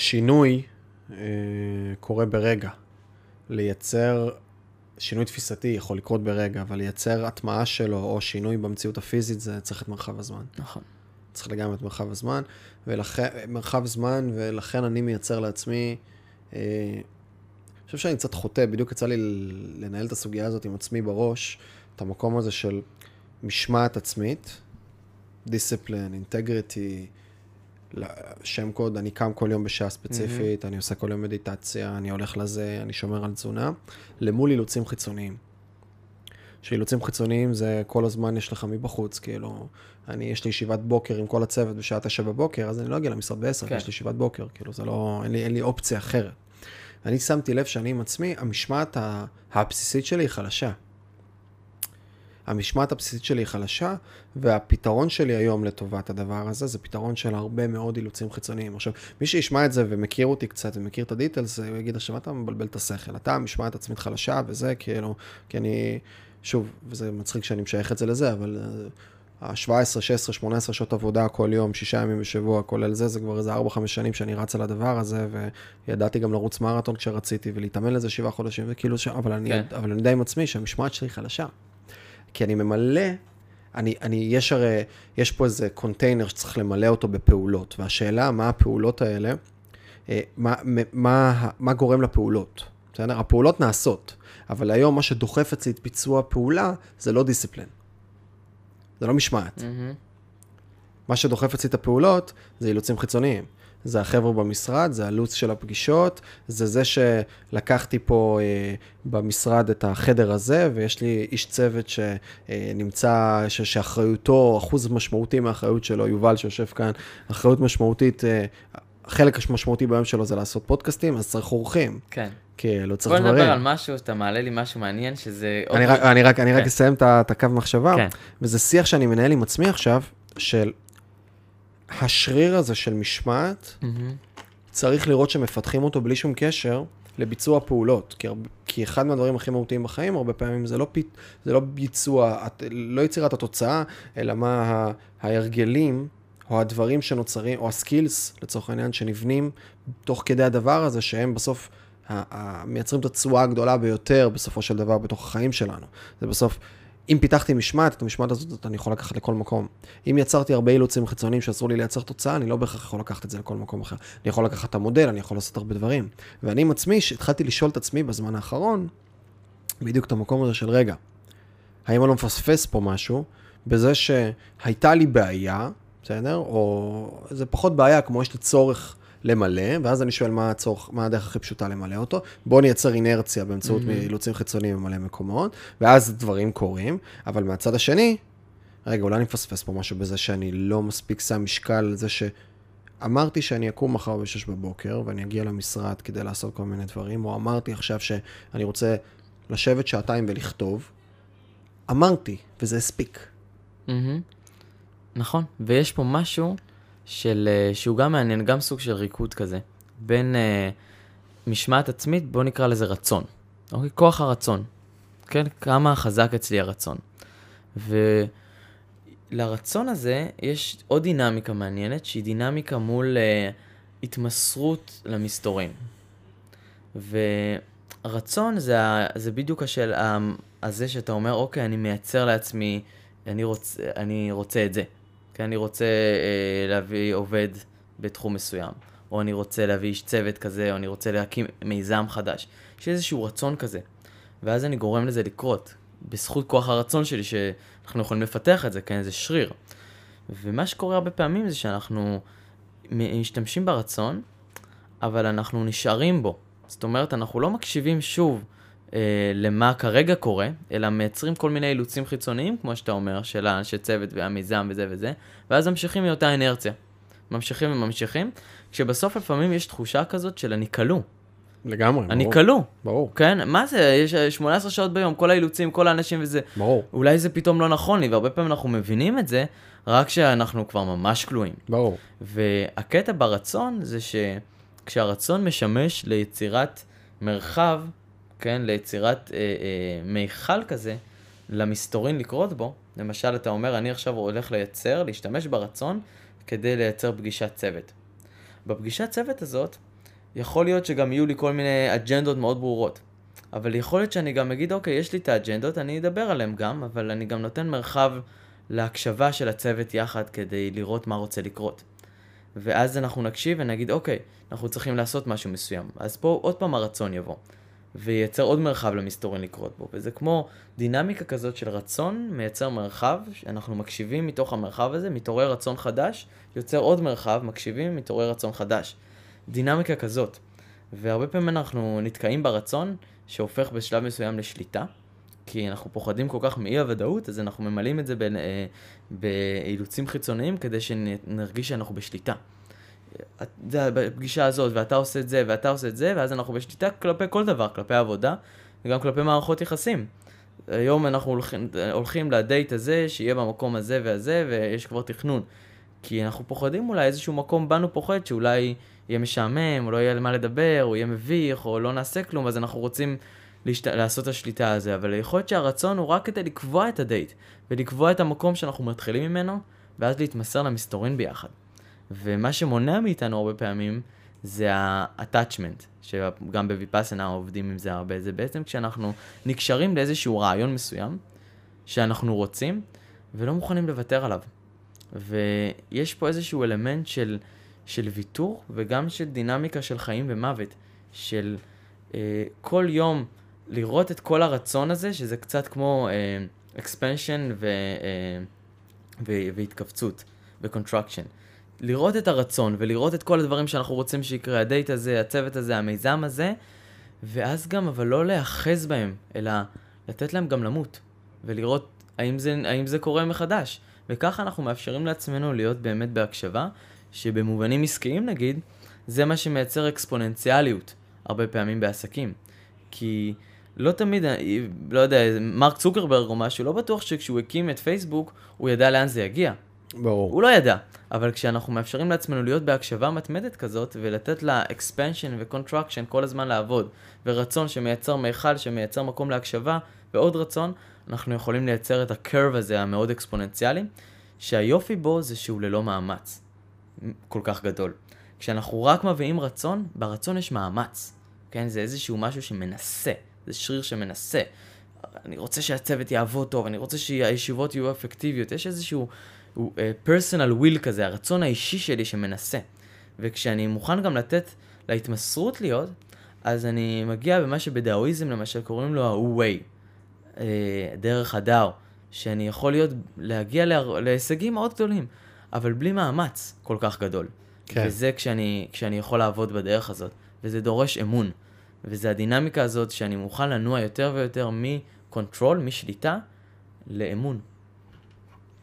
שינוי אה, קורה ברגע. לייצר, שינוי תפיסתי יכול לקרות ברגע, אבל לייצר הטמעה שלו או שינוי במציאות הפיזית, זה צריך את מרחב הזמן. נכון. צריך לגמרי את מרחב הזמן, ולכן, מרחב זמן, ולכן אני מייצר לעצמי, אה, אני חושב שאני קצת חוטא, בדיוק יצא לי לנהל את הסוגיה הזאת עם עצמי בראש, את המקום הזה של משמעת עצמית, דיסציפלין, אינטגריטי, שם קוד, אני קם כל יום בשעה ספציפית, mm-hmm. אני עושה כל יום מדיטציה, אני הולך לזה, אני שומר על תזונה, למול אילוצים חיצוניים. שאילוצים חיצוניים זה כל הזמן יש לך מבחוץ, כאילו, אני, יש לי ישיבת בוקר עם כל הצוות בשעה תשע בבוקר, אז אני לא אגיע למשרד בעשר, כן. יש לי ישיבת בוקר, כאילו, זה לא, אין לי, אין לי אופציה אחרת. אני שמתי לב שאני עם עצמי, המשמעת הבסיסית שלי היא חלשה. המשמעת הבסיסית שלי היא חלשה, והפתרון שלי היום לטובת הדבר הזה, זה פתרון של הרבה מאוד אילוצים חיצוניים. עכשיו, מי שישמע את זה ומכיר אותי קצת ומכיר את הדיטלס, הוא יגיד, עכשיו אתה מבלבל את השכל, אתה משמעת עצמית חלשה וזה, כאילו, כי אני, שוב, וזה מצחיק שאני משייך את זה לזה, אבל... ה-17, 16, 18 שעות עבודה כל יום, שישה ימים בשבוע, כולל זה, זה כבר איזה 4-5 שנים שאני רץ על הדבר הזה, וידעתי גם לרוץ מרתון כשרציתי, ולהתאמן לזה שבעה חודשים, וכאילו, ש... אבל, אני, כן. אבל אני די עם עצמי שהמשמעת שלי חלשה. כי אני ממלא, אני, אני, יש הרי, יש פה איזה קונטיינר שצריך למלא אותו בפעולות, והשאלה מה הפעולות האלה, אה, מה, מה, מה גורם לפעולות, בסדר? הפעולות נעשות, אבל היום מה שדוחף אצלי את ביצוע הפעולה זה לא דיסציפלין. זה לא משמעת. Mm-hmm. מה שדוחף אצלי את הפעולות זה אילוצים חיצוניים. זה החבר'ה במשרד, זה הלו"ז של הפגישות, זה זה שלקחתי פה אה, במשרד את החדר הזה, ויש לי איש צוות שנמצא, ש, שאחריותו, אחוז משמעותי מהאחריות שלו, יובל שיושב כאן, אחריות משמעותית, אה, חלק משמעותי ביום שלו זה לעשות פודקאסטים, אז צריך אורחים. כן. כאילו, צריך דברים. בוא נדבר על משהו, שאתה מעלה לי משהו מעניין, שזה... אני, רק, אני, רק, אני כן. רק אסיים את הקו מחשבה, כן. וזה שיח שאני מנהל עם עצמי עכשיו, של השריר הזה של משמעת, mm-hmm. צריך לראות שמפתחים אותו בלי שום קשר לביצוע פעולות. כי, כי אחד מהדברים הכי מהותיים בחיים, הרבה פעמים זה לא, פ, זה לא ביצוע, לא יצירת התוצאה, אלא מה ההרגלים, או הדברים שנוצרים, או הסקילס, לצורך העניין, שנבנים תוך כדי הדבר הזה, שהם בסוף... מייצרים את התשואה הגדולה ביותר בסופו של דבר בתוך החיים שלנו. זה בסוף אם פיתחתי משמעת, את המשמעת הזאת אני יכול לקחת לכל מקום. אם יצרתי הרבה אילוצים חיצוניים שעזרו לי לייצר תוצאה, אני לא בהכרח יכול לקחת את זה לכל מקום אחר. אני יכול לקחת את המודל, אני יכול לעשות הרבה דברים. ואני עם עצמי, שהתחלתי לשאול את עצמי בזמן האחרון, בדיוק את המקום הזה של רגע, האם אני לא מפספס פה משהו, בזה שהייתה לי בעיה, בסדר? או זה פחות בעיה, כמו יש לי צורך למלא, ואז אני שואל מה הצורך, מה הדרך הכי פשוטה למלא אותו. בואו נייצר אינרציה באמצעות mm-hmm. אילוצים חיצוניים במלא מקומות, ואז דברים קורים, אבל מהצד השני, רגע, אולי אני מפספס פה משהו בזה שאני לא מספיק שם משקל על זה ש... אמרתי שאני אקום מחר ב-6 בבוקר ואני אגיע למשרד כדי לעשות כל מיני דברים, או אמרתי עכשיו שאני רוצה לשבת שעתיים ולכתוב. אמרתי, וזה הספיק. Mm-hmm. נכון, ויש פה משהו של, אה, שהוא גם מעניין, גם סוג של ריקוד כזה, בין uh, משמעת עצמית, בוא נקרא לזה רצון. אוקיי? כוח הרצון. כן? כמה חזק אצלי הרצון. ולרצון הזה יש עוד דינמיקה מעניינת, שהיא דינמיקה מול uh, התמסרות למסתורים. ורצון זה, זה בדיוק השאלה הזה שאתה אומר, אוקיי, אני מייצר לעצמי, אני רוצה, אני רוצה את זה. כי אני רוצה אה, להביא עובד בתחום מסוים, או אני רוצה להביא איש צוות כזה, או אני רוצה להקים מיזם חדש. יש איזשהו רצון כזה, ואז אני גורם לזה לקרות, בזכות כוח הרצון שלי, שאנחנו יכולים לפתח את זה, כן, זה שריר. ומה שקורה הרבה פעמים זה שאנחנו משתמשים ברצון, אבל אנחנו נשארים בו. זאת אומרת, אנחנו לא מקשיבים שוב למה כרגע קורה, אלא מייצרים כל מיני אילוצים חיצוניים, כמו שאתה אומר, של האנשי צוות והמיזם וזה וזה, ואז ממשיכים מאותה אינרציה. ממשיכים וממשיכים, כשבסוף לפעמים יש תחושה כזאת של אני כלוא. לגמרי, אני ברור. אני כלוא. ברור. כן? מה זה? יש 18 שעות ביום, כל האילוצים, כל האנשים וזה. ברור. אולי זה פתאום לא נכון לי, והרבה פעמים אנחנו מבינים את זה, רק כשאנחנו כבר ממש כלואים. ברור. והקטע ברצון זה שכשהרצון משמש ליצירת מרחב כן, ליצירת אה, אה, מיכל כזה, למסתורין לקרות בו. למשל, אתה אומר, אני עכשיו הולך לייצר, להשתמש ברצון, כדי לייצר פגישת צוות. בפגישת צוות הזאת, יכול להיות שגם יהיו לי כל מיני אג'נדות מאוד ברורות. אבל יכול להיות שאני גם אגיד, אוקיי, יש לי את האג'נדות, אני אדבר עליהן גם, אבל אני גם נותן מרחב להקשבה של הצוות יחד כדי לראות מה רוצה לקרות. ואז אנחנו נקשיב ונגיד, אוקיי, אנחנו צריכים לעשות משהו מסוים. אז פה עוד פעם הרצון יבוא. וייצר עוד מרחב למסתורין לקרות בו. וזה כמו דינמיקה כזאת של רצון, מייצר מרחב, אנחנו מקשיבים מתוך המרחב הזה, מתעורר רצון חדש, יוצר עוד מרחב, מקשיבים, מתעורר רצון חדש. דינמיקה כזאת. והרבה פעמים אנחנו נתקעים ברצון, שהופך בשלב מסוים לשליטה, כי אנחנו פוחדים כל כך מאי הוודאות, אז אנחנו ממלאים את זה אה, באילוצים חיצוניים כדי שנרגיש שאנחנו בשליטה. זה בפגישה הזאת, ואתה עושה את זה, ואתה עושה את זה, ואז אנחנו בשליטה כלפי כל דבר, כלפי עבודה, וגם כלפי מערכות יחסים. היום אנחנו הולכים, הולכים לדייט הזה, שיהיה במקום הזה והזה, ויש כבר תכנון. כי אנחנו פוחדים אולי, איזשהו מקום בנו פוחד שאולי יהיה משעמם, או לא יהיה על מה לדבר, או יהיה מביך, או לא נעשה כלום, אז אנחנו רוצים להשת... לעשות את השליטה הזה. אבל יכול להיות שהרצון הוא רק כדי לקבוע את הדייט, ולקבוע את המקום שאנחנו מתחילים ממנו, ואז להתמסר למסתורין ביחד. ומה שמונע מאיתנו הרבה פעמים, זה ה-attachment, שגם בוויפאסנה עובדים עם זה הרבה, זה בעצם כשאנחנו נקשרים לאיזשהו רעיון מסוים, שאנחנו רוצים, ולא מוכנים לוותר עליו. ויש פה איזשהו אלמנט של, של ויתור, וגם של דינמיקה של חיים ומוות, של אה, כל יום לראות את כל הרצון הזה, שזה קצת כמו אה, expansion ו, אה, ו, והתכווצות ו-contraction. לראות את הרצון ולראות את כל הדברים שאנחנו רוצים שיקרה, הדייט הזה, הצוות הזה, המיזם הזה, ואז גם, אבל לא להאחז בהם, אלא לתת להם גם למות, ולראות האם זה, האם זה קורה מחדש. וככה אנחנו מאפשרים לעצמנו להיות באמת בהקשבה, שבמובנים עסקיים נגיד, זה מה שמייצר אקספוננציאליות הרבה פעמים בעסקים. כי לא תמיד, לא יודע, מרק צוקרברג או משהו, לא בטוח שכשהוא הקים את פייסבוק, הוא ידע לאן זה יגיע. ברור. הוא לא ידע, אבל כשאנחנו מאפשרים לעצמנו להיות בהקשבה מתמדת כזאת, ולתת לה expansion ו-contraction כל הזמן לעבוד, ורצון שמייצר מיכל, שמייצר מקום להקשבה, ועוד רצון, אנחנו יכולים לייצר את הקרב הזה המאוד אקספוננציאלי, שהיופי בו זה שהוא ללא מאמץ כל כך גדול. כשאנחנו רק מביאים רצון, ברצון יש מאמץ. כן? זה איזשהו משהו שמנסה, זה שריר שמנסה. אני רוצה שהצוות יעבוד טוב, אני רוצה שהישיבות יהיו אפקטיביות. יש איזשהו פרסונל uh, וויל כזה, הרצון האישי שלי שמנסה. וכשאני מוכן גם לתת להתמסרות להיות, אז אני מגיע במה שבדאואיזם למשל קוראים לו ה-way, uh, דרך הדאו, שאני יכול להיות, להגיע לה, להישגים מאוד גדולים, אבל בלי מאמץ כל כך גדול. כן. וזה כשאני, כשאני יכול לעבוד בדרך הזאת, וזה דורש אמון. וזה הדינמיקה הזאת שאני מוכן לנוע יותר ויותר מקונטרול, משליטה, לאמון.